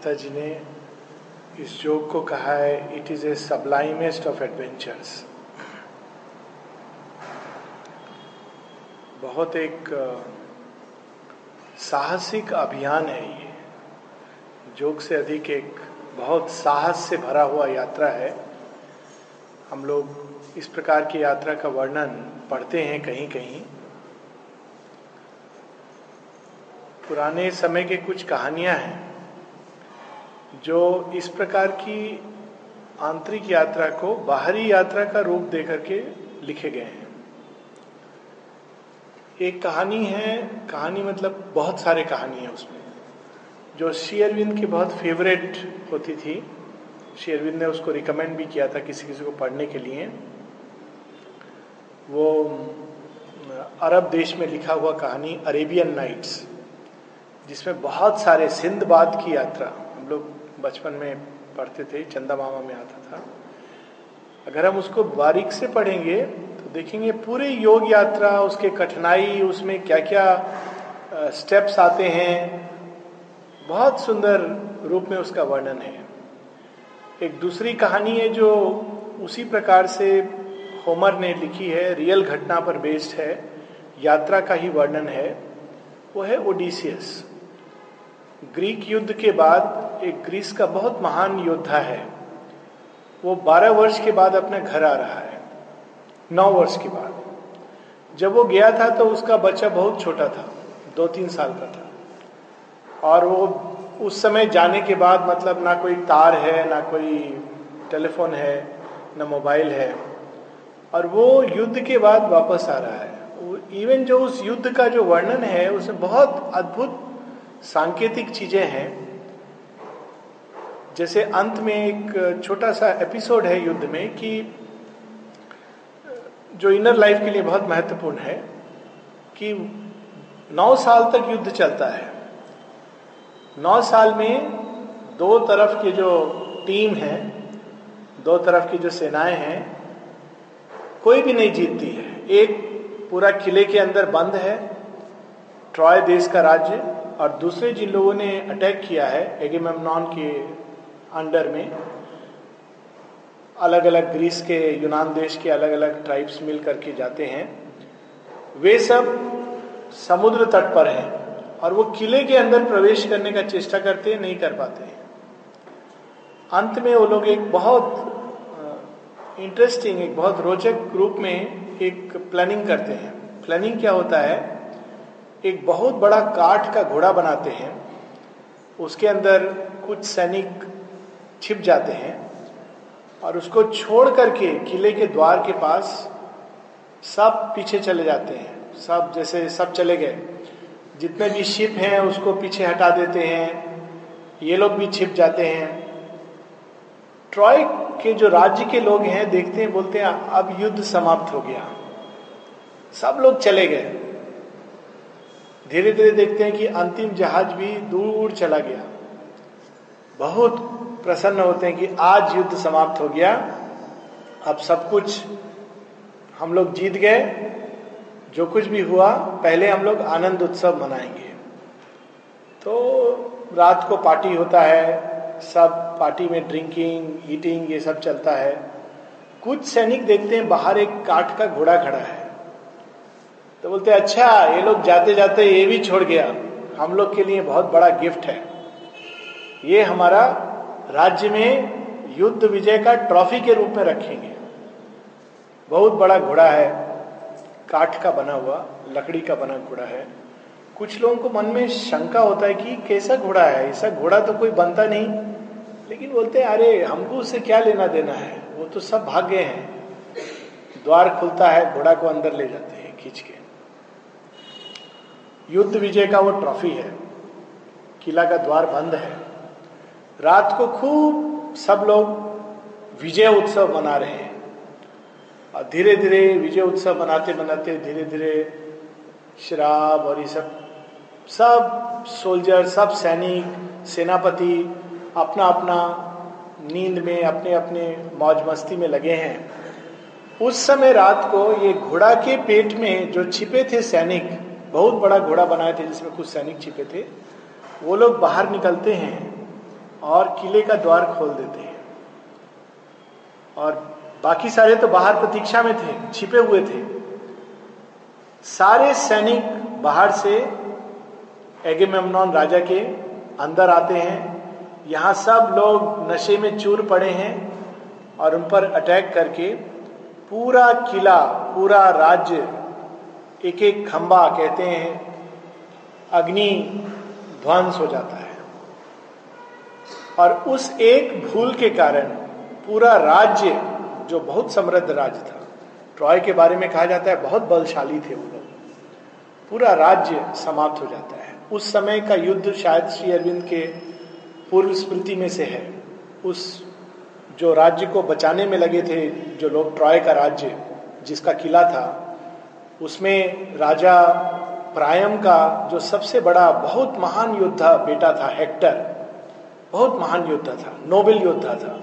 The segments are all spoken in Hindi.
माता जी ने इस जोक को कहा है it is a sublimest of adventures बहुत एक साहसिक अभियान है ये। जोक से अधिक एक बहुत साहस से भरा हुआ यात्रा है। हम लोग इस प्रकार की यात्रा का वर्णन पढ़ते हैं कहीं कहीं पुराने समय के कुछ कहानियाँ हैं। जो इस प्रकार की आंतरिक यात्रा को बाहरी यात्रा का रूप देकर के लिखे गए हैं। एक कहानी है, कहानी मतलब बहुत सारे कहानी है उसमें। जो शेयरविंद की बहुत फेवरेट होती थी शेयरविंद ने उसको रिकमेंड भी किया था किसी किसी को पढ़ने के लिए। वो अरब देश में लिखा हुआ कहानी अरेबियन नाइट्स, जिसमें बहुत सारे सिंधबाद की यात्रा, हम लोग बचपन में पढ़ते थे, चंदा मामा में आता था। अगर हम उसको बारीक से पढ़ेंगे तो देखेंगे पूरे योग यात्रा, उसके कठिनाई, उसमें क्या क्या स्टेप्स आते हैं। बहुत सुंदर रूप में उसका वर्णन है। एक दूसरी कहानी है जो उसी प्रकार से होमर ने लिखी है, रियल घटना पर बेस्ड है। यात्रा का ही वर्णन है। वो है ओडिसियस ग्रीक युद्ध के बाद एक ग्रीस का बहुत महान योद्धा है। वो 12 वर्ष के बाद अपने घर आ रहा है। 9 वर्ष के बाद। जब वो गया था तो उसका बच्चा बहुत छोटा था दो तीन साल का था। और वो उस समय जाने के बाद मतलब ना कोई तार है, ना कोई टेलीफोन है, ना मोबाइल है। और वो युद्ध के बाद वापस आ रहा है। इवन जो उस युद्ध का जो वर्णन है, उसमें बहुत अद्भुत सांकेतिक चीज़ें हैं। जैसे अंत में एक छोटा सा एपिसोड है युद्ध में कि जो इनर लाइफ के लिए बहुत महत्वपूर्ण है कि नौ साल तक युद्ध चलता है। नौ साल में दो तरफ़ के जो टीम है, दो तरफ़ की जो सेनाएँ हैं, कोई भी नहीं जीतती है। एक पूरा किले के अंदर बंद है ट्रॉय देश का राज्य और दूसरे जिन लोगों ने अटैक किया है एगेमेमनॉन के अंडर में अलग अलग ग्रीस के यूनान देश के अलग अलग ट्राइब्स मिल करके जाते हैं, वे सब समुद्र तट पर हैं और वो किले के अंदर प्रवेश करने का चेष्टा करते हैं नहीं कर पाते हैं। अंत में वो लोग एक बहुत इंटरेस्टिंग एक बहुत रोचक रूप में एक प्लानिंग करते हैं। प्लानिंग क्या होता है? एक बहुत बड़ा काठ का घोड़ा बनाते हैं, उसके अंदर कुछ सैनिक छिप जाते हैं और उसको छोड़ करके किले के द्वार के पास सब पीछे चले जाते हैं। सब जैसे सब चले गए। जितने भी शिप हैं, उसको पीछे हटा देते हैं। ये लोग भी छिप जाते हैं। ट्रॉय के जो राज्य के लोग हैं, देखते हैं, बोलते हैं, अब युद्ध समाप्त हो गया। सब लोग चले गए। धीरे धीरे देखते हैं कि अंतिम जहाज़ भी दूर चला गया। बहुत प्रसन्न होते हैं कि आज युद्ध समाप्त हो गया। अब सब कुछ हम लोग जीत गए। जो कुछ भी हुआ, पहले हम लोग आनंद उत्सव मनाएँगे। तो रात को पार्टी होता है, सब पार्टी में ड्रिंकिंग ईटिंग ये सब चलता है। कुछ सैनिक देखते हैं बाहर एक काठ का घोड़ा खड़ा है। तो बोलते अच्छा ये लोग जाते जाते ये भी छोड़ गया। हम लोग के लिए बहुत बड़ा गिफ्ट है। ये हमारा राज्य में युद्ध विजय का ट्रॉफी के रूप में रखेंगे। बहुत बड़ा घोड़ा है, काठ का बना हुआ, लकड़ी का बना घोड़ा है। कुछ लोगों को मन में शंका होता है कि कैसा घोड़ा है? ऐसा घोड़ा तो कोई बनता नहीं। लेकिन बोलते हैं अरे, हमको उससे क्या लेना देना है? वो तो सब भाग गए हैं। द्वार खुलता है, घोड़ा को अंदर ले जाते हैं, खींच के। युद्ध विजय का वो ट्रॉफी है। किला का द्वार बंद है। रात को खूब सब लोग विजय उत्सव मना रहे हैं। और धीरे धीरे विजय उत्सव मनाते मनाते धीरे धीरे शराब और ये सब सब सोल्जर, सब सैनिक, सेनापति अपना अपना नींद में अपने अपने मौज मस्ती में लगे हैं। उस समय रात को ये घोड़ा के पेट में जो छिपे थे सैनिक बहुत बड़ा घोड़ा बनाए थे जिसमें कुछ सैनिक छिपे थे। वो लोग बाहर निकलते हैं और किले का द्वार खोल देते हैं। और बाकी सारे तो बाहर प्रतीक्षा में थे, छिपे हुए थे। सारे सैनिक बाहर से एगेमेमनॉन राजा के अंदर आते हैं। यहाँ सब लोग नशे में चूर पड़े हैं और उन पर अटैक करके पूरा किला, पूरा राज्य एक एक खंबा कहते हैं, अग्नि ध्वंस हो जाता है। और उस एक भूल के कारण पूरा राज्य, जो बहुत समृद्ध राज्य था, ट्रॉय के बारे में कहा जाता है, बहुत बलशाली थे वो लोग, पूरा राज्य समाप्त हो जाता है। उस समय का युद्ध शायद श्री अरविंद के पूर्व स्मृति में से है। उस जो राज्य को बचाने में लगे थे, जो लोग ट्रॉय का राज्य, जिसका किला था उसमें राजा प्रायम का जो सबसे बड़ा, बहुत महान योद्धा बेटा था हेक्टर बहुत महान योद्धा था, नोबेल योद्धा था।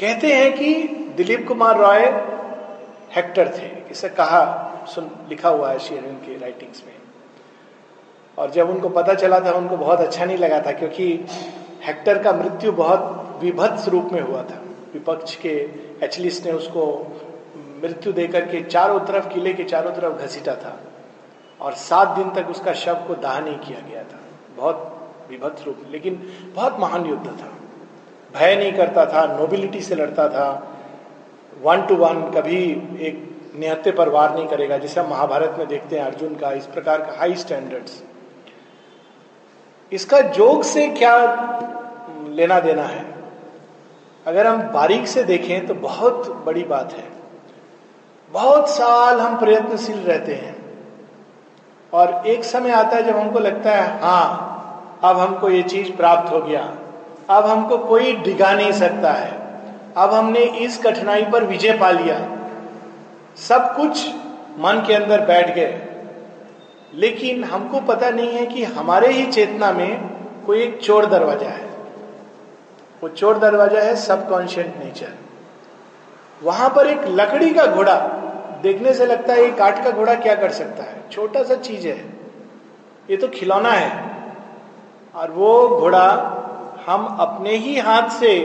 कहते हैं कि दिलीप कुमार रॉय हेक्टर थे। इसे कहा, सुन, लिखा हुआ है शेरविन के राइटिंग्स में। और जब उनको पता चला था, उनको बहुत अच्छा नहीं लगा था, क्योंकि हेक्टर का मृत्यु बहुत विभत्स रूप में हुआ था। विपक्ष के एचलिस ने उसको मृत्यु देकर के चारों तरफ़, किले के चारों तरफ़ घसीटा था और सात दिन तक उसका शव को दाह नहीं किया गया था। बहुत विभत्स रूप, लेकिन बहुत महान युद्ध था। भय नहीं करता था नोबिलिटी से लड़ता था। वन टू वन कभी एक निहत्ते पर वार नहीं करेगा, जिसे हम महाभारत में देखते हैं, अर्जुन का इस प्रकार का हाई स्टैंडर्ड्स इसका जोग से क्या लेना देना है? अगर हम बारीक से देखें तो बहुत बड़ी बात है। बहुत साल हम प्रयत्नशील रहते हैं। और एक समय आता है जब हमको लगता है हाँ अब हमको ये चीज़ प्राप्त हो गया। अब हमको कोई डिगा नहीं सकता है। अब हमने इस कठिनाई पर विजय पा लिया। सब कुछ मन के अंदर बैठ गए। लेकिन हमको पता नहीं है कि हमारे ही चेतना में कोई एक चोर दरवाज़ा है। वो चोर दरवाज़ा है सबकॉन्शियस नेचर। वहाँ पर एक लकड़ी का घोड़ा, देखने से लगता है ये का घोड़ा क्या कर सकता है? छोटा सा चीज़ है। ये तो खिलौना है। और वो घोड़ा हम अपने ही हाथ से,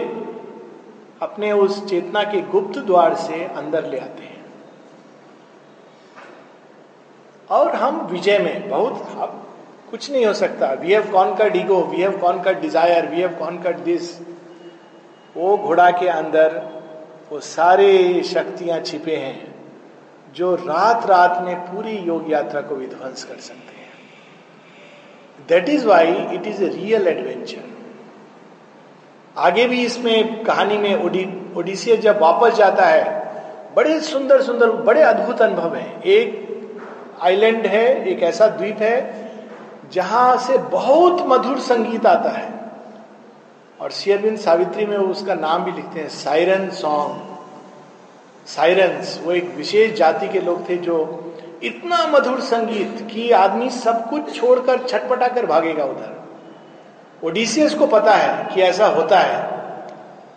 अपने उस चेतना के गुप्त द्वार से अंदर ले आते हैं। और हम विजय में बहुत, अब कुछ नहीं हो सकता। We have conquered ego we have conquered desire we have conquered this वो घोड़ा के अंदर वो सारे शक्तियाँ छिपे हैं, जो रात रात में पूरी योग यात्रा को विध्वंस कर सकते हैं। That is why it is a real adventure आगे भी इसमें कहानी में ओडिसियस जब वापस जाता है, बड़े सुंदर सुंदर, बड़े अद्भुत अनुभव हैं। एक आइलैंड है, एक ऐसा द्वीप है, जहाँ से बहुत मधुर संगीत आता है। और शेयरबिन सावित्री में उसका नाम भी लिखते हैं, साइरन सॉन्ग। साइरेंस वो एक विशेष जाति के लोग थे जो इतना मधुर संगीत कि आदमी सब कुछ छोड़कर, छटपटा कर भागेगा उधर। ओडिसियस को पता है कि ऐसा होता है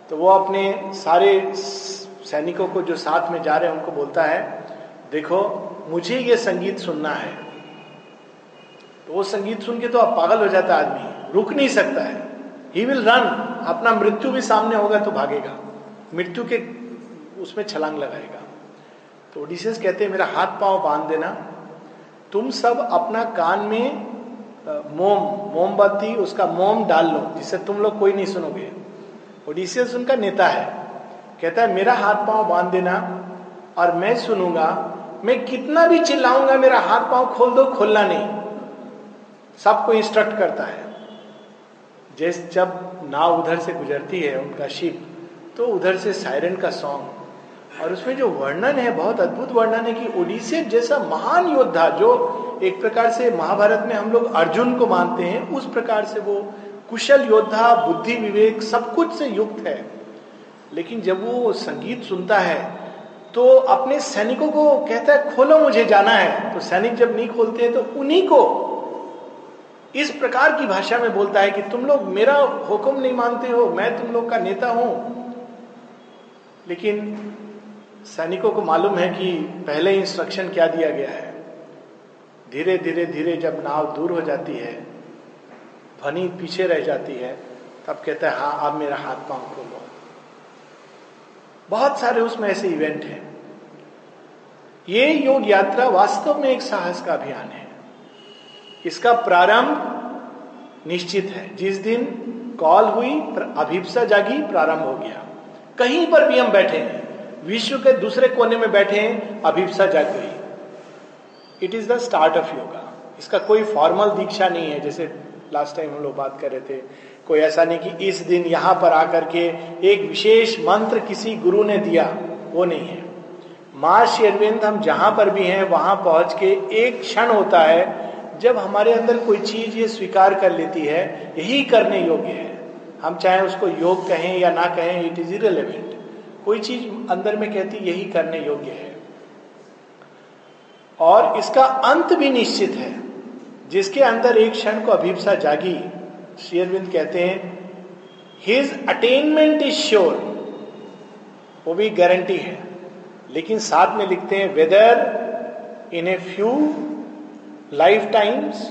तो वो अपने सारे सैनिकों को जो साथ में जा रहे हैं, उनको बोलता है, देखो, मुझे ये संगीत सुनना है। तो वो संगीत सुन के तो अब पागल हो जाता आदमी, रुक नहीं सकता है। ही विल रन अपना मृत्यु भी सामने होगा तो भागेगा। मृत्यु के उसमें छलांग लगाएगा। तो ओडिसियस कहते हैं, मेरा हाथ पाँव बाँध देना। तुम सब अपना कान में मोम, मोमबत्ती, उसका मोम डाल लो, जिससे तुम लोग कोई नहीं सुनोगे। ओडिसियस उनका नेता है। कहता है, मेरा हाथ पाँव बाँध देना और मैं सुनूँगा। मैं कितना भी चिल्लाऊँगा, मेरा हाथ पाँव खोल दो, खोलना नहीं। सबको इंस्ट्रक्ट करता है। जैसे जब नाव उधर से गुजरती है उनका शिप तो उधर से सायरन का सॉन्ग और उसमें जो वर्णन है, बहुत अद्भुत वर्णन है कि ओडिसी जैसा महान योद्धा, जो एक प्रकार से महाभारत में हम लोग अर्जुन को मानते हैं, उस प्रकार से वो कुशल योद्धा, बुद्धि विवेक सब कुछ से युक्त है। लेकिन जब वो संगीत सुनता है तो अपने सैनिकों को कहता है, खोलो मुझे जाना है। तो सैनिक जब नहीं खोलते हैं तो उन्हीं को इस प्रकार की भाषा में बोलता है कि तुम लोग मेरा हुक्म नहीं मानते हो, मैं तुम लोग का नेता हूँ। लेकिन सैनिकों को मालूम है कि पहले इंस्ट्रक्शन क्या दिया गया है? धीरे धीरे धीरे जब नाव दूर हो जाती है, ध्वनि पीछे रह जाती है, तब कहता है हाँ अब मेरा हाथ पाँव खोलो। बहुत सारे उसमें ऐसे इवेंट हैं। ये योग यात्रा वास्तव में एक साहस का अभियान है। इसका प्रारंभ निश्चित है। जिस दिन कॉल हुई अभिप्सा जागी, प्रारंभ हो गया। कहीं पर भी हम बैठे हैं, विश्व के दूसरे कोने में बैठे हैं, अभिप्सा जाग गई। It is the start of yoga इसका कोई फॉर्मल दीक्षा नहीं है। जैसे लास्ट टाइम हम लोग बात कर रहे थे, कोई ऐसा नहीं कि इस दिन यहाँ पर आकर के एक विशेष मंत्र किसी गुरु ने दिया, वो नहीं है। माँ शेरविंद हम जहाँ पर भी हैं, वहाँ पहुँच के एक क्षण होता है जब हमारे अंदर कोई चीज़ ये स्वीकार कर लेती है, यही करने योग्य है। हम चाहे उसको योग कहें या ना कहें इट इज़ इरेलीवेंट कोई चीज़ अंदर में कहती, यही करने योग्य है। और इसका अंत भी निश्चित है, जिसके अंदर एक क्षण को अभिप्सा जागी। शेयरविंद कहते हैं हिज अटेनमेंट इज़ श्योर वो भी गारंटी है। लेकिन साथ में लिखते हैं whether in a few lifetimes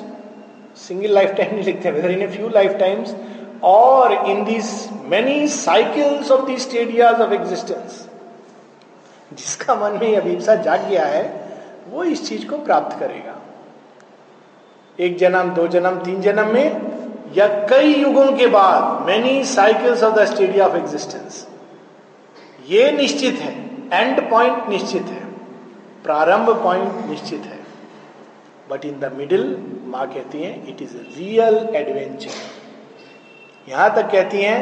single lifetime नहीं लिखते whether in a few lifetimes और in this many cycles of the stadias of existence जिसका मन में अभिप्सा जाग गया है, वो इस चीज़ को प्राप्त करेगा। एक जन्म, दो जन्म, तीन जन्म में, या कई युगों के बाद many cycles of the stadia of existence ये निश्चित है एंड पॉइंट निश्चित है, प्रारंभ पॉइंट निश्चित है। बट इन द मिडिल माँ कहती हैं इट इज़ रियल एडवेंचर यहाँ तक कहती हैं,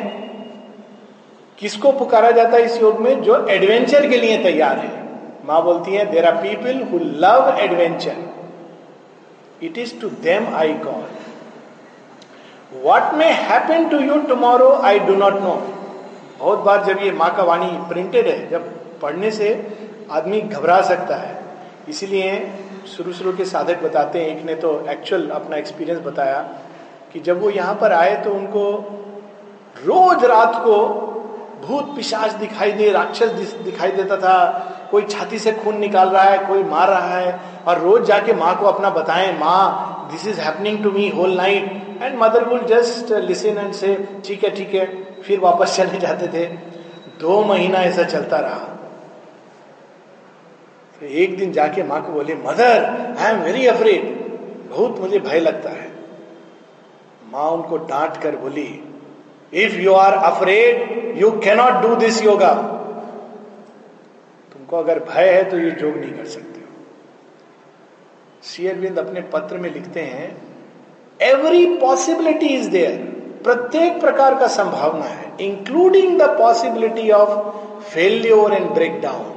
किसको पुकारा जाता है इस योग में जो एडवेंचर के लिए तैयार है? माँ बोलती है there are people who love adventure it is to them I call what may happen to you tomorrow I do not know बहुत बार जब ये माँ का वाणी प्रिंटेड है, जब पढ़ने से आदमी घबरा सकता है। इसीलिए शुरू शुरू के साधक बताते हैं, एक ने तो एक्चुअल अपना एक्सपीरियंस बताया कि जब वो यहाँ पर आए तो उनको रोज रात को भूत पिशाच दिखाई दे, राक्षस दिखाई देता था, कोई छाती से खून निकाल रहा है, कोई मार रहा है, और रोज जाके माँ को अपना बताएँ, माँ this is happening to me whole night and mother will just listen and say ठीक है ठीक है. फिर वापस चले जाते थे। दो महीना ऐसा चलता रहा। तो एक दिन जाके माँ को बोले, mother I am very afraid बहुत मुझे भय लगता है। माँ उनको डांट कर बोली if you are afraid you cannot do this yoga तुमको अगर भय है तो ये योग नहीं कर सकते हो। शेयरविंद अपने पत्र में लिखते हैं एवरी पॉसिबिलिटी इज़ देयर प्रत्येक प्रकार का संभावना है including the possibility of failure and break down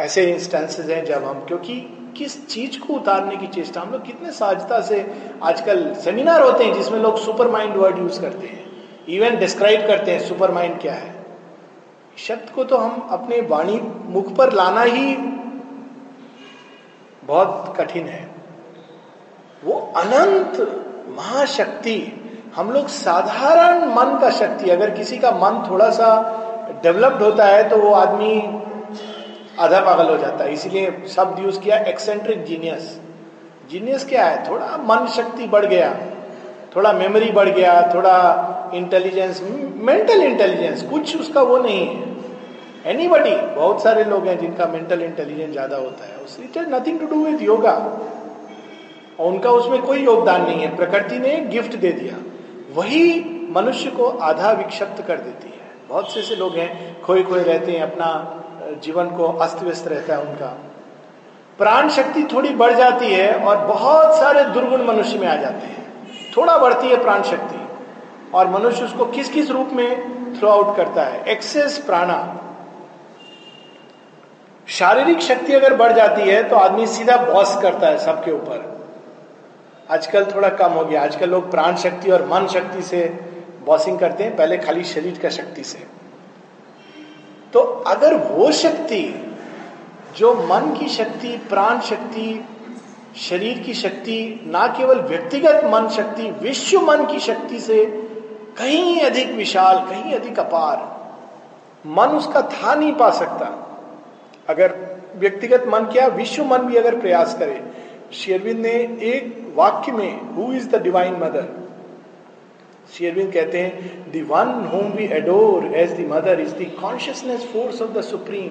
ऐसे इंस्टेंसेस हैं जब हम, क्योंकि किस चीज़ को उतारने की चेष्टा, हम लोग कितने सहजता से आजकल सेमिनार होते हैं जिसमें लोग सुपर माइंड वर्ड यूज़ करते हैं। इवन डिस्क्राइब करते हैं सुपर माइंड क्या है। शब्द को तो हम अपने वाणी मुख पर लाना ही बहुत कठिन है। वो अनंत महाशक्ति, हम लोग साधारण मन का शक्ति, अगर किसी का मन थोड़ा सा डेवलप्ड होता है तो वो आदमी आधा पागल हो जाता है। इसीलिए शब्द यूज़ किया एक्सेंट्रिक जीनियस जीनियस क्या है? थोड़ा मन शक्ति बढ़ गया, थोड़ा मेमोरी बढ़ गया, थोड़ा इंटेलिजेंस मेंटल इंटेलिजेंस कुछ उसका वो नहीं है। एनी बहुत सारे लोग हैं जिनका मेंटल इंटेलिजेंस ज़्यादा होता है। It has nothing to do with yoga और उनका उसमें कोई योगदान नहीं है। प्रकृति ने गिफ्ट दे दिया। वही मनुष्य को आधा विक्षिप्त कर देती है। बहुत से ऐसे लोग हैं खोए खोए रहते हैं अपना जीवन को अस्त व्यस्त रहता है उनका। प्राण शक्ति थोड़ी बढ़ जाती है और बहुत सारे दुर्गुण मनुष्य में आ जाते हैं। थोड़ा बढ़ती है प्राण शक्ति और मनुष्य उसको किस किस रूप में थ्रो आउट करता है? एक्सेस प्राणा। शारीरिक शक्ति अगर बढ़ जाती है तो आदमी सीधा बॉस करता है सबके ऊपर। आजकल थोड़ा कम हो गया। आजकल लोग प्राण शक्ति और मन शक्ति से बॉसिंग करते हैं, पहले खाली शरीर का शक्ति से। तो अगर वो शक्ति, जो मन की शक्ति, प्राण शक्ति, शरीर की शक्ति, ना केवल व्यक्तिगत मन शक्ति, विश्व मन की शक्ति से कहीं अधिक विशाल, कहीं अधिक अपार, मन उसका था नहीं पा सकता। अगर व्यक्तिगत मन क्या, विश्व मन भी अगर प्रयास करे शेरविंद ने एक वाक्य में who is the divine mother Sri Aurobindo कहते हैं the one whom we adore as the mother is the consciousness force of the supreme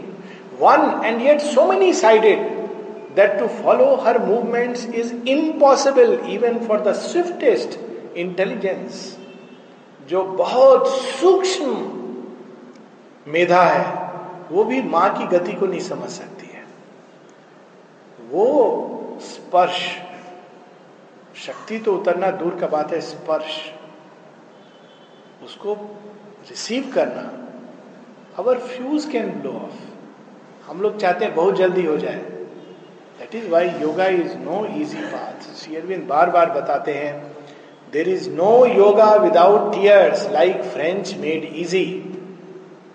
one and yet so many sided that to follow her movements is impossible even for the swiftest intelligence जो बहुत सूक्ष्म मेधा है, वो भी माँ की गति को नहीं समझ सकती है। वो स्पर्श, शक्ति तो उतरना दूर का बात है, स्पर्श। उसको रिसीव करना our fuse can blow of हम लोग चाहते हैं बहुत जल्दी हो जाए। That is Y yoga is no easy path शेयरविंद बार बार बताते हैं there is no yoga without tears like French made easy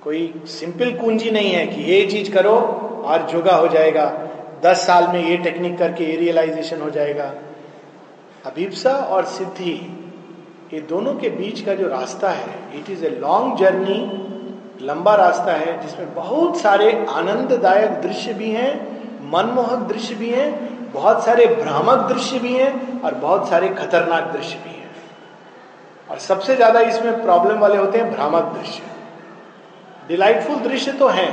कोई सिंपल कुंजी नहीं है कि ये चीज़ करो और योगा हो जाएगा। दस साल में ये टेक्निक करके ये रियलाइजेशन हो जाएगा। अभिप्सा और सिद्धि ये दोनों के बीच का जो रास्ता है it is a long journey लंबा रास्ता है, जिसमें बहुत सारे आनंददायक दृश्य भी हैं, मनमोहक दृश्य भी हैं, बहुत सारे भ्रामक दृश्य भी हैं, और बहुत सारे खतरनाक दृश्य भी हैं। और सबसे ज़्यादा इसमें प्रॉब्लम वाले होते हैं भ्रामक दृश्य। डिलाइटफुल दृश्य तो हैं,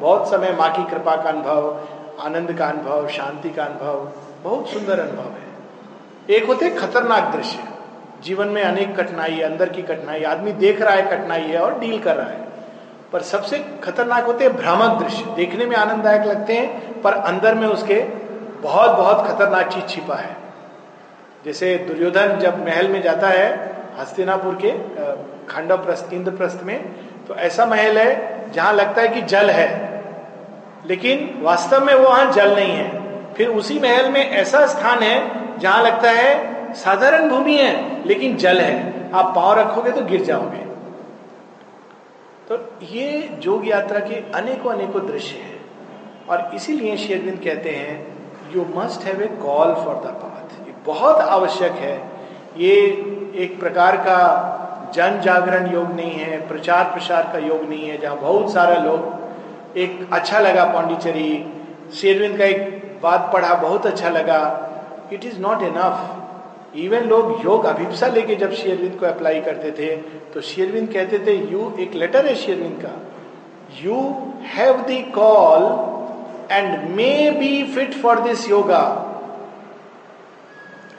बहुत समय माँ की कृपा का अनुभव, आनंद का अनुभव, शांति का अनुभव, बहुत सुंदर अनुभव है। एक होते खतरनाक दृश्य। जीवन में अनेक कठिनाई है, अंदर की कठिनाई आदमी देख रहा है कठिनाई है और डील कर रहा है। पर सबसे खतरनाक होते हैं भ्रामक दृश्य। देखने में आनंददायक लगते हैं, पर अंदर में उसके बहुत बहुत खतरनाक चीज़ छिपा है। जैसे दुर्योधन जब महल में जाता है, हस्तिनापुर के खंडव प्रस्थ इंद्रप्रस्थ में तो ऐसा महल है जहाँ लगता है कि जल है, लेकिन वास्तव में वो वहाँ जल नहीं है। फिर उसी महल में ऐसा स्थान है जहाँ लगता है साधारण भूमि है, लेकिन जल है। आप पाँव रखोगे तो गिर जाओगे। तो ये जोग यात्रा के अनेकों अनेकों दृश्य है। और इसीलिए शेरविंद कहते हैं you must have a call for the path ये बहुत आवश्यक है। ये एक प्रकार का जन जागरण योग नहीं है, प्रचार प्रसार का योग नहीं है, जहाँ बहुत सारा लोग, एक अच्छा लगा पांडिचेरी। शेरविंद का एक बात पढ़ा, बहुत अच्छा लगा। It is not enough even लोग योग अभिप्सा लेके जब शेयरविंद को अप्लाई करते थे तो शेयरविंद कहते थे यू एक लेटर है शेयरविंद का। You have the call and may be fit for this yoga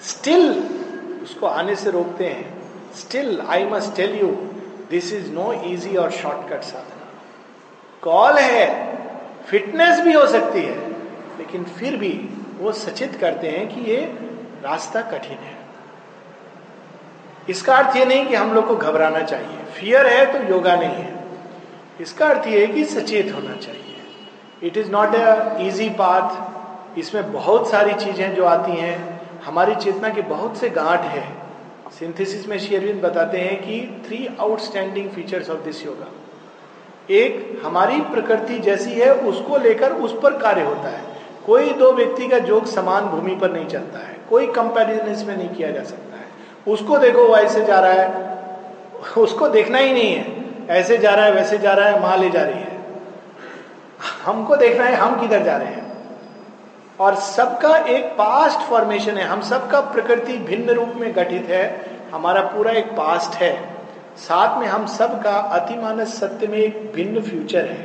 still उसको आने से रोकते हैं। Still I must tell you this is no easy और शॉर्टकट साधना। कॉल है फिटनेस भी हो सकती है, लेकिन फिर भी वो सचेत करते हैं कि ये रास्ता कठिन है। इसका अर्थ ये नहीं कि हम लोग को घबराना चाहिए। फियर है तो योगा नहीं है। इसका अर्थ ये है कि सचेत होना चाहिए। It is not a easy path इसमें बहुत सारी चीज़ें जो आती हैं। हमारी चेतना के बहुत से गांठ है। सिंथेसिस में शेरविंद बताते हैं कि three outstanding features of this yoga एक, हमारी प्रकृति जैसी है, उसको लेकर उस पर कार्य होता है। कोई दो व्यक्ति का जोग समान भूमि पर नहीं चलता है। कोई कंपैरिजन इसमें नहीं किया जा सकता। उसको देखो वो ऐसे जा रहा है। उसको देखना ही नहीं है। ऐसे जा रहा है, वैसे जा रहा है माँ ले जा रही है। हमको देखना है, हम किधर जा रहे हैं। और सबका एक पास्ट फॉर्मेशन है। हम सबका प्रकृति भिन्न रूप में गठित है। हमारा पूरा एक पास्ट है। साथ में हम सबका अतिमानस सत्य में एक भिन्न फ्यूचर है।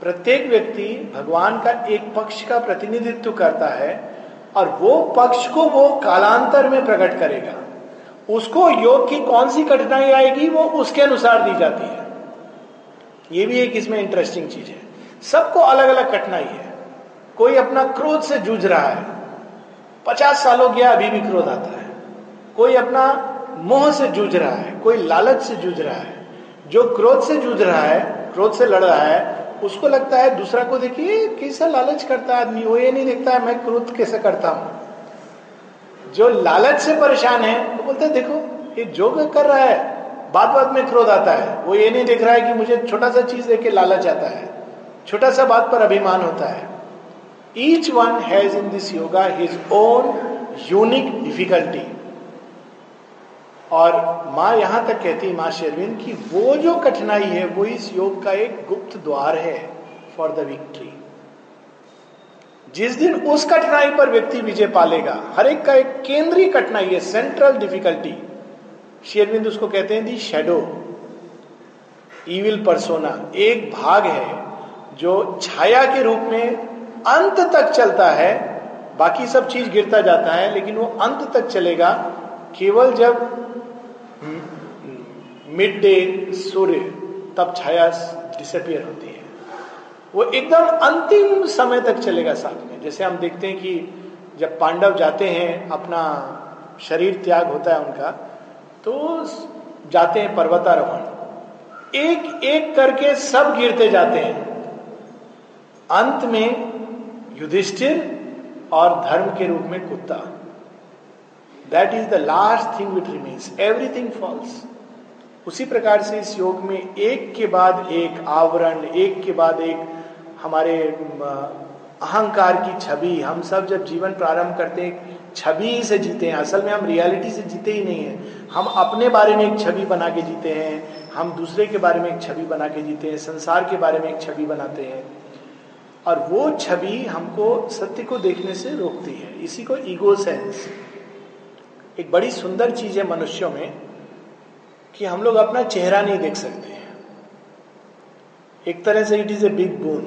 प्रत्येक व्यक्ति भगवान का एक पक्ष का प्रतिनिधित्व करता है। और वो पक्ष को वो कालांतर में प्रकट करेगा। उसको योग की कौन सी कठिनाई आएगी, वो उसके अनुसार दी जाती है। ये भी एक इसमें इंटरेस्टिंग चीज़ है। सबको अलग अलग कठिनाई है। कोई अपना क्रोध से जूझ रहा है। पचास साल हो गया, अभी भी क्रोध आता है। कोई अपना मोह से जूझ रहा है, कोई लालच से जूझ रहा है। जो क्रोध से जूझ रहा है, क्रोध से लड़ रहा है उसको लगता है दूसरा को देखिए कैसा लालच करता है आदमी, वो ये नहीं देखता है मैं क्रोध कैसे करता हूँ। जो लालच से परेशान है, वो बोलते हैं, देखो, ये जो कर रहा है बाद बाद में क्रोध आता है। वो ये नहीं देख रहा है कि मुझे छोटा सा चीज़ देख के लालच आता है, छोटा सा बात पर अभिमान होता है। Each one has in this yoga his own unique difficulty और माँ यहाँ तक कहती है, माँ शेरविन, की वो जो कठिनाई है, वो इस योग का एक गुप्त द्वार है फॉर द विक्ट्री जिस दिन उस कठिनाई पर व्यक्ति विजय पालेगा, हर एक का एक केंद्रीय कठिनाई है सेंट्रल डिफिकल्टी शेयरबिंद उसको कहते हैं दी शेडो ईविल परसोना एक भाग है जो छाया के रूप में अंत तक चलता है, बाकी सब चीज़ गिरता जाता है, लेकिन वो अंत तक चलेगा, केवल जब मिड डे सूर्य, तब छाया डिसअपियर होती है। वो एकदम अंतिम समय तक चलेगा साथ में। जैसे हम देखते हैं कि जब पांडव जाते हैं, अपना शरीर त्याग होता है उनका तो जाते हैं पर्वतारोहण। एक एक करके सब गिरते जाते हैं। अंत में युधिष्ठिर और धर्म के रूप में कुत्ता। That is the last thing which remains everything falls उसी प्रकार से इस योग में एक के बाद एक आवरण, एक के बाद एक हमारे अहंकार की छवि। हम सब जब जीवन प्रारंभ करते हैं, छवि से जीते हैं। असल में हम रियलिटी से जीते ही नहीं है। हम अपने बारे में एक छवि बना के जीते हैं। हम दूसरे के बारे में एक छवि बना के जीते हैं। संसार के बारे में एक छवि बनाते हैं। और वो छवि हमको सत्य को देखने से रोकती है। इसी को ईगो सेंस एक बड़ी सुंदर चीज़ है मनुष्यों में कि हम लोग अपना चेहरा नहीं देख सकते। एक तरह से it is a big boon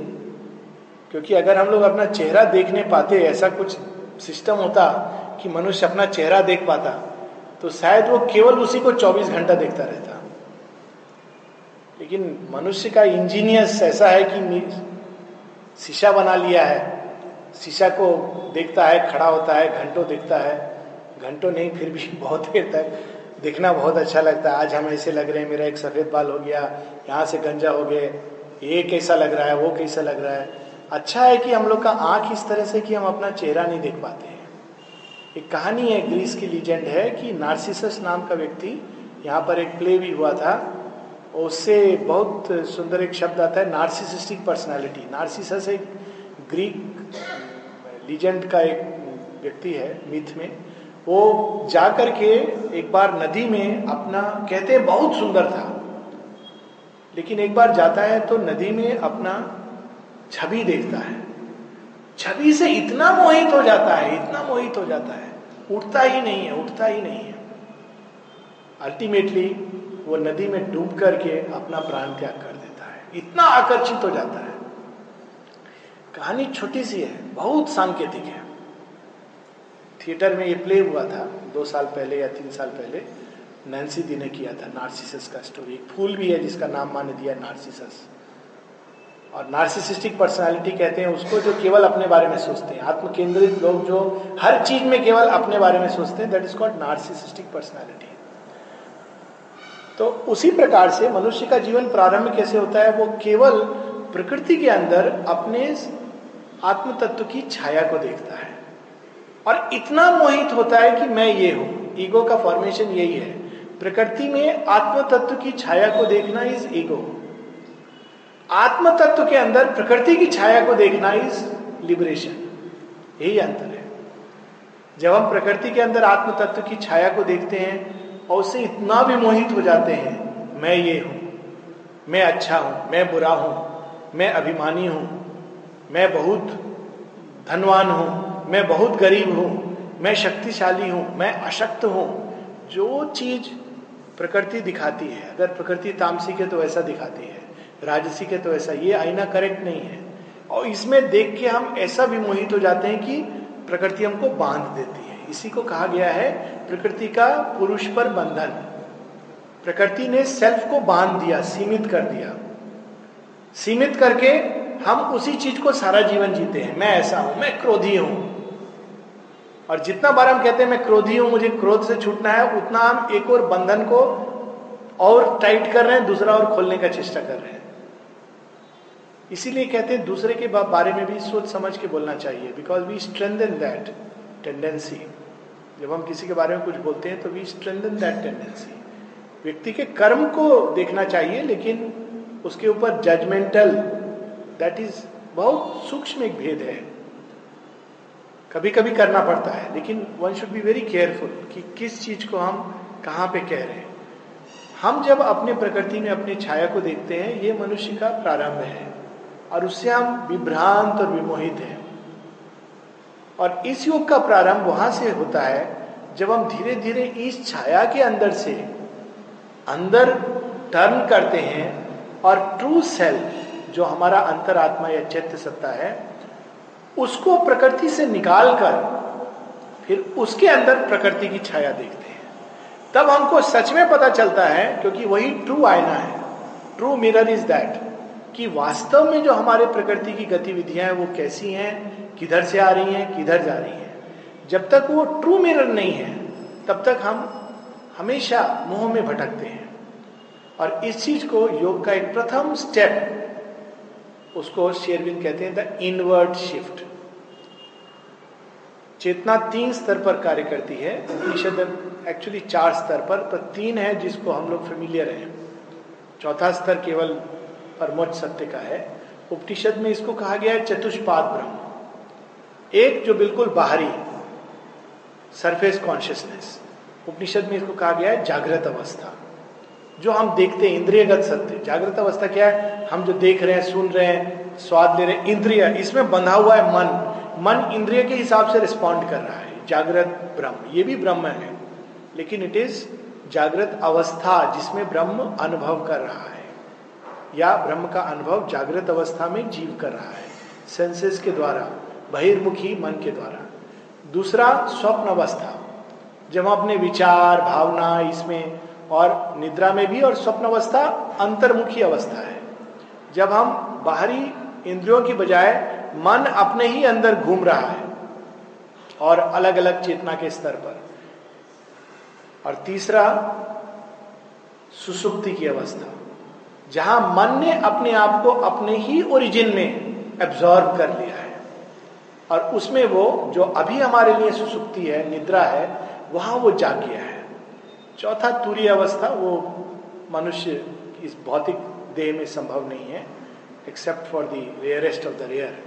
क्योंकि अगर हम लोग अपना चेहरा देखने पाते, ऐसा कुछ सिस्टम होता कि मनुष्य अपना चेहरा देख पाता तो शायद वो केवल उसी को 24 घंटा देखता रहता। लेकिन मनुष्य का इंजीनियस ऐसा है कि शीशा बना लिया है, शीशा को देखता है, खड़ा होता है, घंटों देखता है घंटों नहीं, फिर भी बहुत देर तक देखना बहुत अच्छा लगता है। आज हम ऐसे लग रहे हैं, मेरा एक सफ़ेद बाल हो गया, यहाँ से गंजा हो गए ये कैसा लग रहा है, वो कैसा लग रहा है। अच्छा है कि हम लोग का आँख इस तरह से कि हम अपना चेहरा नहीं देख पाते हैं। एक कहानी है, ग्रीस की लीजेंड है कि नार्सिसस नाम का व्यक्ति, यहाँ पर एक प्ले भी हुआ था, उससे बहुत सुंदर एक शब्द आता है, नार्सिसिस्टिक पर्सनालिटी। नार्सिसस एक ग्रीक लीजेंड का एक व्यक्ति है, मिथ में। वो जा के एक बार नदी में अपना, कहते हैं, बहुत सुंदर था। लेकिन एक बार जाता है तो नदी में अपना छवि देखता है। छवि से इतना मोहित हो जाता है, इतना मोहित हो जाता है। उठता ही नहीं है, उठता ही नहीं है। अल्टीमेटली वो नदी में डूब करके अपना प्राण त्याग कर देता है। इतना आकर्षित हो जाता है। कहानी छोटी सी है, बहुत सांकेतिक है। थिएटर में ये प्ले हुआ था, दो साल पहले या तीन साल पहले, नैन्सी दी ने किया था, नार्सिसस का स्टोरी एक फूल भी है जिसका नाम माने दिया नार्सिसस। और नार्सिसिस्टिक पर्सनालिटी कहते हैं उसको जो केवल अपने बारे में सोचते हैं। आत्म केंद्रित लोग जो हर चीज़ में केवल अपने बारे में सोचते हैं that is called narcissistic personality. तो उसी प्रकार से मनुष्य का जीवन प्रारंभ कैसे होता है? वो केवल प्रकृति के अंदर अपने आत्म तत्व की छाया को देखता है। और इतना मोहित होता है कि मैं ये हूँ। ईगो का फॉर्मेशन यही है। प्रकृति में आत्म तत्व की छाया को देखना इज़ ईगो आत्म तत्व के अंदर प्रकृति की छाया को देखना इज़ लिबरेशन यही अंतर है। जब हम प्रकृति के अंदर आत्म तत्व की छाया को देखते हैं और उससे इतना भी मोहित हो जाते हैं, मैं ये हूँ। मैं अच्छा हूँ, मैं बुरा हूँ, मैं अभिमानी हूँ, मैं बहुत धनवान हूँ मैं बहुत गरीब हूँ, मैं शक्तिशाली हूँ, मैं अशक्त हूँ। जो चीज़ प्रकृति दिखाती है, अगर प्रकृति तामसिक है तो ऐसा दिखाती है, राजसी के तो ऐसा, ये आईना करेक्ट नहीं है। और इसमें देख के हम ऐसा भी मोहित हो जाते हैं कि प्रकृति हमको बाँध देती है। इसी को कहा गया है, प्रकृति का पुरुष पर बंधन। प्रकृति ने सेल्फ को बाँध दिया, सीमित कर दिया। सीमित करके हम उसी चीज़ को सारा जीवन जीते हैं। मैं ऐसा हूँ, मैं क्रोधी हूँ। और जितना बार हम कहते हैं, मैं क्रोधी हूँ, मुझे क्रोध से छूटना है, उतना हम एक और बंधन को और टाइट कर रहे हैं, दूसरा और खोलने का चेष्टा कर रहे हैं। इसीलिए कहते हैं, दूसरे के बारे में भी सोच समझ के बोलना चाहिए। Because we strengthen that tendency जब हम किसी के बारे में कुछ बोलते हैं तो वी स्ट्रेंथन दैट टेंडेंसी व्यक्ति के कर्म को देखना चाहिए, लेकिन उसके ऊपर जजमेंटल दैट इज़ बहुत सूक्ष्म एक भेद है। कभी कभी करना पड़ता है, लेकिन one should be very careful कि किस चीज़ को हम कहाँ पे कह रहे हैं। हम जब अपने प्रकृति में अपनी छाया को देखते हैं, ये मनुष्य का प्रारंभ है और उससे हम विभ्रांत और विमोहित हैं। और इस युग का प्रारंभ वहाँ से होता है जब हम धीरे धीरे इस छाया के अंदर से अंदर टर्न करते हैं और ट्रू सेल्फ जो हमारा अंतरात्मा या चैत्य सत्ता है उसको प्रकृति से निकाल कर फिर उसके अंदर प्रकृति की छाया देखते हैं। तब हमको सच में पता चलता है, क्योंकि वही ट्रू आईना है। ट्रू मिरर इज़ दैट कि वास्तव में जो हमारे प्रकृति की गतिविधियाँ हैं, वो कैसी हैं, किधर से आ रही हैं, किधर जा रही हैं। जब तक वो ट्रू मिरर नहीं है, तब तक हम हमेशा मुँह में भटकते हैं। और इस चीज़ को योग का एक प्रथम स्टेप उसको शेरविन कहते हैं द इनवर्ड शिफ्ट। चेतना तीन स्तर पर कार्य करती है उपनिषद एक्चुअली चार स्तर पर पर तीन है जिसको हम लोग फेमिलियर हैं। चौथा स्तर केवल परमोच सत्य का है। उपनिषद में इसको कहा गया है चतुष्पाद ब्रह्म। एक जो बिल्कुल बाहरी सरफेस कॉन्शियसनेस उपनिषद में इसको कहा गया है जागृत अवस्था। जो हम देखते हैं, इंद्रियगत सत्य। जागृत अवस्था क्या है? हम जो देख रहे हैं, सुन रहे हैं, स्वाद ले रहे हैं, इंद्रिय। इसमें बंधा हुआ है मन। मन इंद्रिय के हिसाब से रिस्पॉन्ड कर रहा है। जागृत ब्रह्म। ये भी ब्रह्म है। लेकिन इट इज़ जागृत अवस्था जिसमें ब्रह्म अनुभव कर रहा है। या ब्रह्म का अनुभव जागृत अवस्था में जीव कर रहा है। सेंसेस के द्वारा, बहिर्मुखी मन के द्वारा। दूसरा, स्वप्न अवस्था। जब हम अपने विचार, भावना इसमें और निद्रा में भी और स्वप्न अवस्था अंतर्मुखी अवस्था है। जब हम बाहरी इंद्रियों की बजाय मन अपने ही अंदर घूम रहा है और अलग अलग चेतना के स्तर पर। और तीसरा, सुसुप्ति की अवस्था, जहाँ मन ने अपने आप को अपने ही ओरिजिन में एब्जॉर्ब कर लिया है। और उसमें वो, जो अभी हमारे लिए सुसुप्ति है, निद्रा है, वहाँ वो जाग गया है। चौथा तुरी अवस्था वो मनुष्य इस भौतिक देह में संभव नहीं है except for the rarest of the rare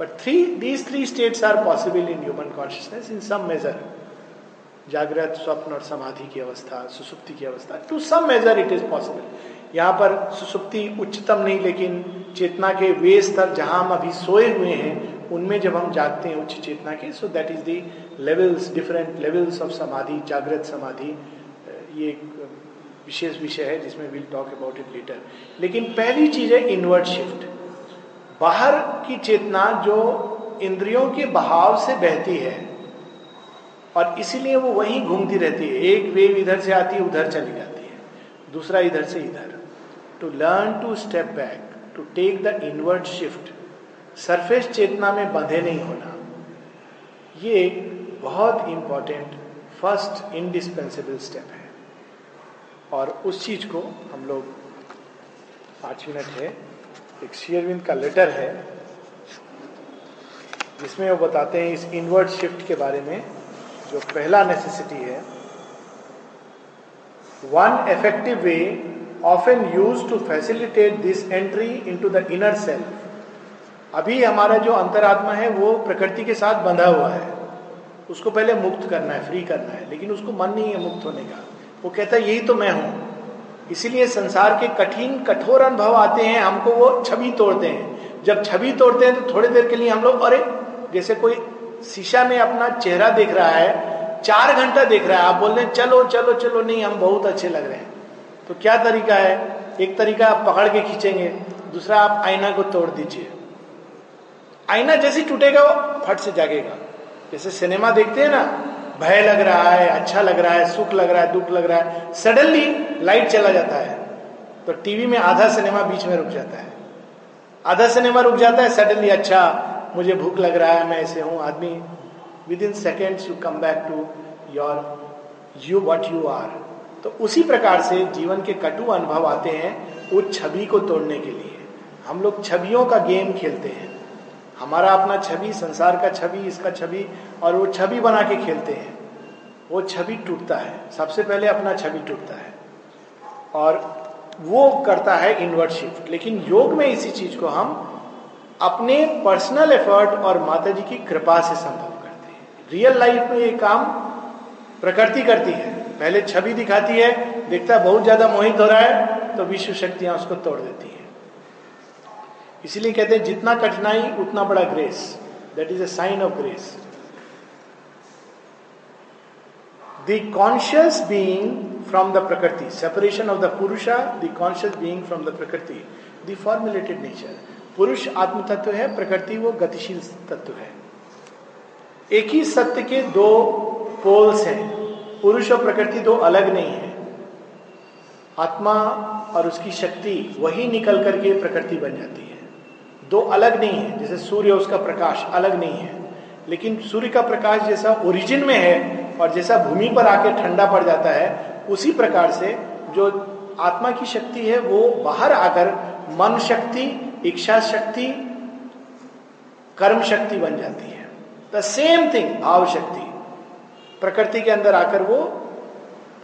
but three these three states are possible in human consciousness in some measure जागृत, स्वप्न और समाधि की अवस्था, सुसुप्ति की अवस्था to some measure it is possible यहाँ पर सुसुप्ति उच्चतम नहीं, लेकिन चेतना के वे स्तर जहाँ हम अभी सोए हुए हैं, उनमें जब हम जागते हैं उच्च चेतना के so that is the levels different levels of समाधि, जागृत समाधि ये विशेष विषय है जिसमें will talk about it later लेकिन पहली चीज़ है इनवर्ट शिफ्ट बाहर की चेतना जो इंद्रियों के बहाव से बहती है, और इसीलिए वो वहीं घूमती रहती है। एक वेव इधर से आती है, उधर चली जाती है। दूसरा इधर से इधर। To learn to step back to take the inward shift surface चेतना में बंधे नहीं होना, ये बहुत इंपॉर्टेंट फ़र्स्ट इंडिस्पेंसिबल स्टेप है। और उस चीज़ को हम लोग पाँच मिनट है। एक शेयरविंद का लेटर है, जिसमें वो बताते हैं इस इनवर्ट शिफ्ट के बारे में, जो पहला नेसेसिटी है। One effective way often used to facilitate this entry into the inner self अभी हमारा जो अंतरात्मा है, वो प्रकृति के साथ बंधा हुआ है। उसको पहले मुक्त करना है फ्री करना है, लेकिन उसको मन नहीं है मुक्त होने का। वो कहता है, यही तो मैं हूँ. इसीलिए संसार के कठिन, कठोर अनुभव आते हैं, हमको वो छवि तोड़ते हैं। जब छवि तोड़ते हैं तो थोड़ी देर के लिए हम लोग, अरे, जैसे कोई शीशा में अपना चेहरा देख रहा है, चार घंटा देख रहा है, आप बोल रहे हैं, चलो चलो चलो, नहीं, हम बहुत अच्छे लग रहे हैं। तो क्या तरीका है? एक तरीका आप पकड़ के खींचेंगे, दूसरा आप आईना को तोड़ दीजिए। आईना जैसे टूटेगा, वो फट से जागेगा। जैसे सिनेमा देखते हैं ना भय लग रहा है अच्छा लग रहा है, सुख लग रहा है, दुख लग रहा है सडनली लाइट चला जाता है। तो टीवी में आधा सिनेमा बीच में रुक जाता है। आधा सिनेमा रुक जाता है सडनली अच्छा मुझे भूख लग रहा है, मैं ऐसे हूँ आदमी। Within seconds you come back to your you what you are तो उसी प्रकार से जीवन के कटु अनुभव आते हैं उस छवि को तोड़ने के लिए। हम लोग छवियों का गेम खेलते हैं। हमारा अपना छवि, संसार का छवि, इसका छवि, और वो छवि बना के खेलते हैं। वो छवि टूटता है। सबसे पहले अपना छवि टूटता है। और वो करता है इनवर्ट शिफ्ट लेकिन योग में इसी चीज़ को हम अपने पर्सनल एफर्ट और माता जी की कृपा से संभव करते हैं। रियल लाइफ में ये काम प्रकृति करती है। पहले छवि दिखाती है, देखता है बहुत ज़्यादा मोहित हो रहा है तो विश्व शक्तियाँ उसको तोड़ देती है। इसीलिए कहते हैं जितना कठिनाई उतना बड़ा grace that is a sign of grace the conscious being from the prakriti. Separation of the Purusha, the conscious being from the prakriti. The formulated nature. पुरुष आत्म तत्व है प्रकृति वो गतिशील तत्व है एक ही सत्य के दो पोल्स हैं पुरुष और प्रकृति दो अलग नहीं है आत्मा और उसकी शक्ति वही निकल करके प्रकृति बन जाती है दो अलग नहीं है, जैसे सूर्य उसका प्रकाश अलग नहीं है। लेकिन सूर्य का प्रकाश जैसा ओरिजिन में है और जैसा भूमि पर आके ठंडा पड़ जाता है, उसी प्रकार से जो आत्मा की शक्ति है, वो बाहर आकर मन शक्ति, इच्छा शक्ति, कर्म शक्ति बन जाती है। द सेम थिंग भाव शक्ति। प्रकृति के अंदर आकर वो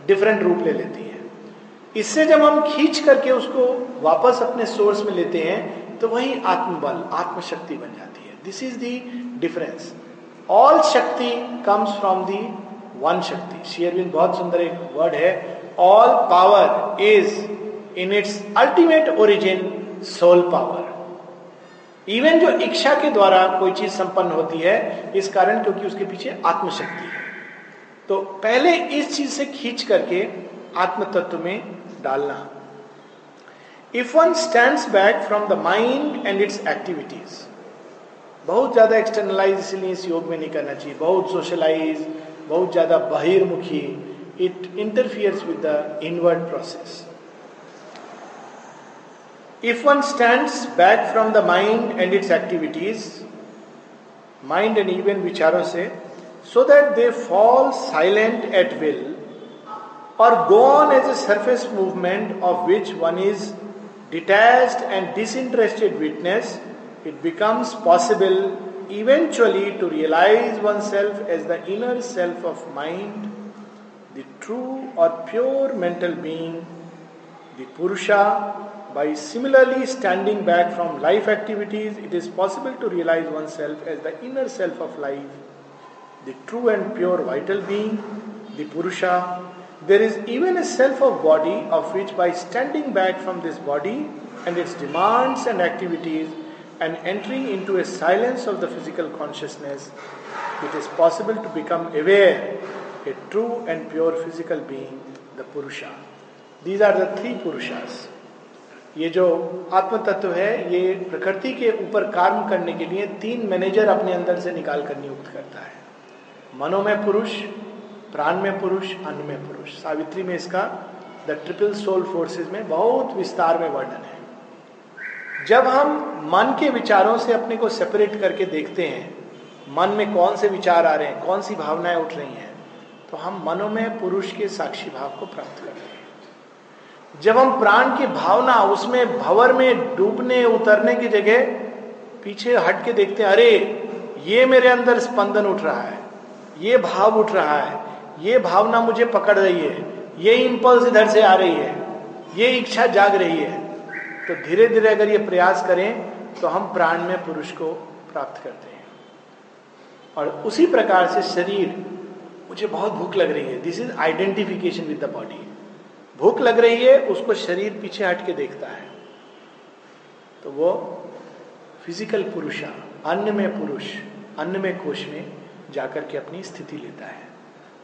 डिफरेंट रूप ले लेती है। इससे जब हम खींच करके उसको वापस अपने सोर्स में लेते हैं तो वही आत्मबल, आत्मशक्ति बन जाती है। This is the difference all शक्ति कम्स फ्रॉम दी वन शक्ति। शेयरविंद बहुत सुंदर एक वर्ड है। All power is in its ultimate origin soul power even जो इच्छा के द्वारा कोई चीज़ संपन्न होती है, इस कारण क्योंकि उसके पीछे आत्मशक्ति है। तो पहले इस चीज़ से खींच करके आत्म तत्व में डालना। if one stand back from the mind and its activities बहुत ज्यादा एक्सटर्नलाइज इसलिए इस योग में नहीं करना चाहिए बहुत सोशलाइज बहुत ज्यादा बहिर्मुखी it interferes with the inward process If one stands back from the mind and its activities, mind and even vicharo se, so that they fall silent at will, or go on as a surface movement of which one is detached and disinterested witness, it becomes possible eventually to realize oneself as the inner self of mind, the true or pure mental being, the Purusha, by similarly standing back from life activities, it is possible to realize oneself as the inner self of life, the true and pure vital being, the Purusha. There is even a self of body of which by standing back from this body and its demands and activities and entering into a silence of the physical consciousness, it is possible to become aware, a true and pure physical being, the Purusha. These are the three Purushas. ये जो आत्म तत्व है ये प्रकृति के ऊपर कार्य करने के लिए तीन मैनेजर अपने अंदर से निकाल कर नियुक्त करता है मनो में पुरुष प्राण में पुरुष, अन्न में पुरुष। सावित्री में इसका द ट्रिपल सोल फोर्सेस में बहुत विस्तार में वर्णन है। जब हम मन के विचारों से अपने को सेपरेट करके देखते हैं, मन में कौन से विचार आ रहे हैं, कौन सी भावनाएँ उठ रही हैं तो हम मनो में पुरुष के साक्षी भाव को प्राप्त करते हैं। जब हम प्राण की भावना उसमें भवर में डूबने, उतरने की जगह पीछे हट के देखते हैं, अरे, ये मेरे अंदर स्पंदन उठ रहा है, ये भाव उठ रहा है ये भावना मुझे पकड़ रही है, ये इंपल्स इधर से आ रही है, ये इच्छा जाग रही है। तो धीरे धीरे अगर ये प्रयास करें तो हम प्राण में पुरुष को प्राप्त करते हैं। और उसी प्रकार से शरीर, मुझे बहुत भूख लग रही है। This is identification with the body भूख लग रही है, उसको शरीर पीछे हट के देखता है। तो वो फ़िज़िकल पुरुषा अन्न में पुरुष अन्न में कोश में जाकर के अपनी स्थिति लेता है।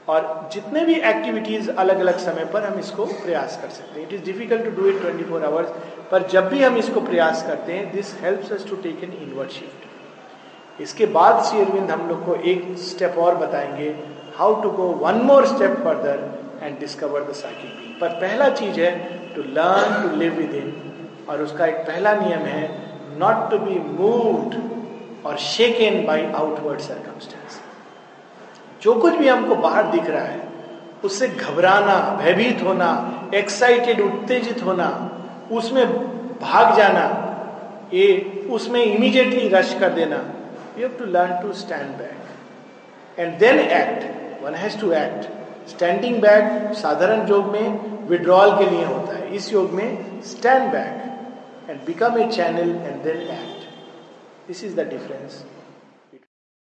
और जितने भी एक्टिविटीज़ अलग अलग समय पर हम इसको प्रयास कर सकते हैं। It is difficult to do it twenty four hours पर जब भी हम इसको प्रयास करते हैं this helps us to take an inward shift इसके बाद श्री अरविंद हम लोग को एक स्टेप और बताएँगे how to go one more step further and discover the psychic पर पहला चीज़ है to learn to live within और उसका एक पहला नियम है नॉट टू बी मूव्ड और शेकन बाई आउटवर्ड सर्कमस्टेंस जो कुछ भी हमको बाहर दिख रहा है, उससे घबराना, भयभीत होना एक्साइटेड उत्तेजित होना, उसमें भाग जाना, ये उसमें इमीडिएटली रश कर देना you have to learn to stand back and then act one has to act standing back साधारण योग में विड्रॉल के लिए होता है। इस योग में stand back and become a channel and then act this is the difference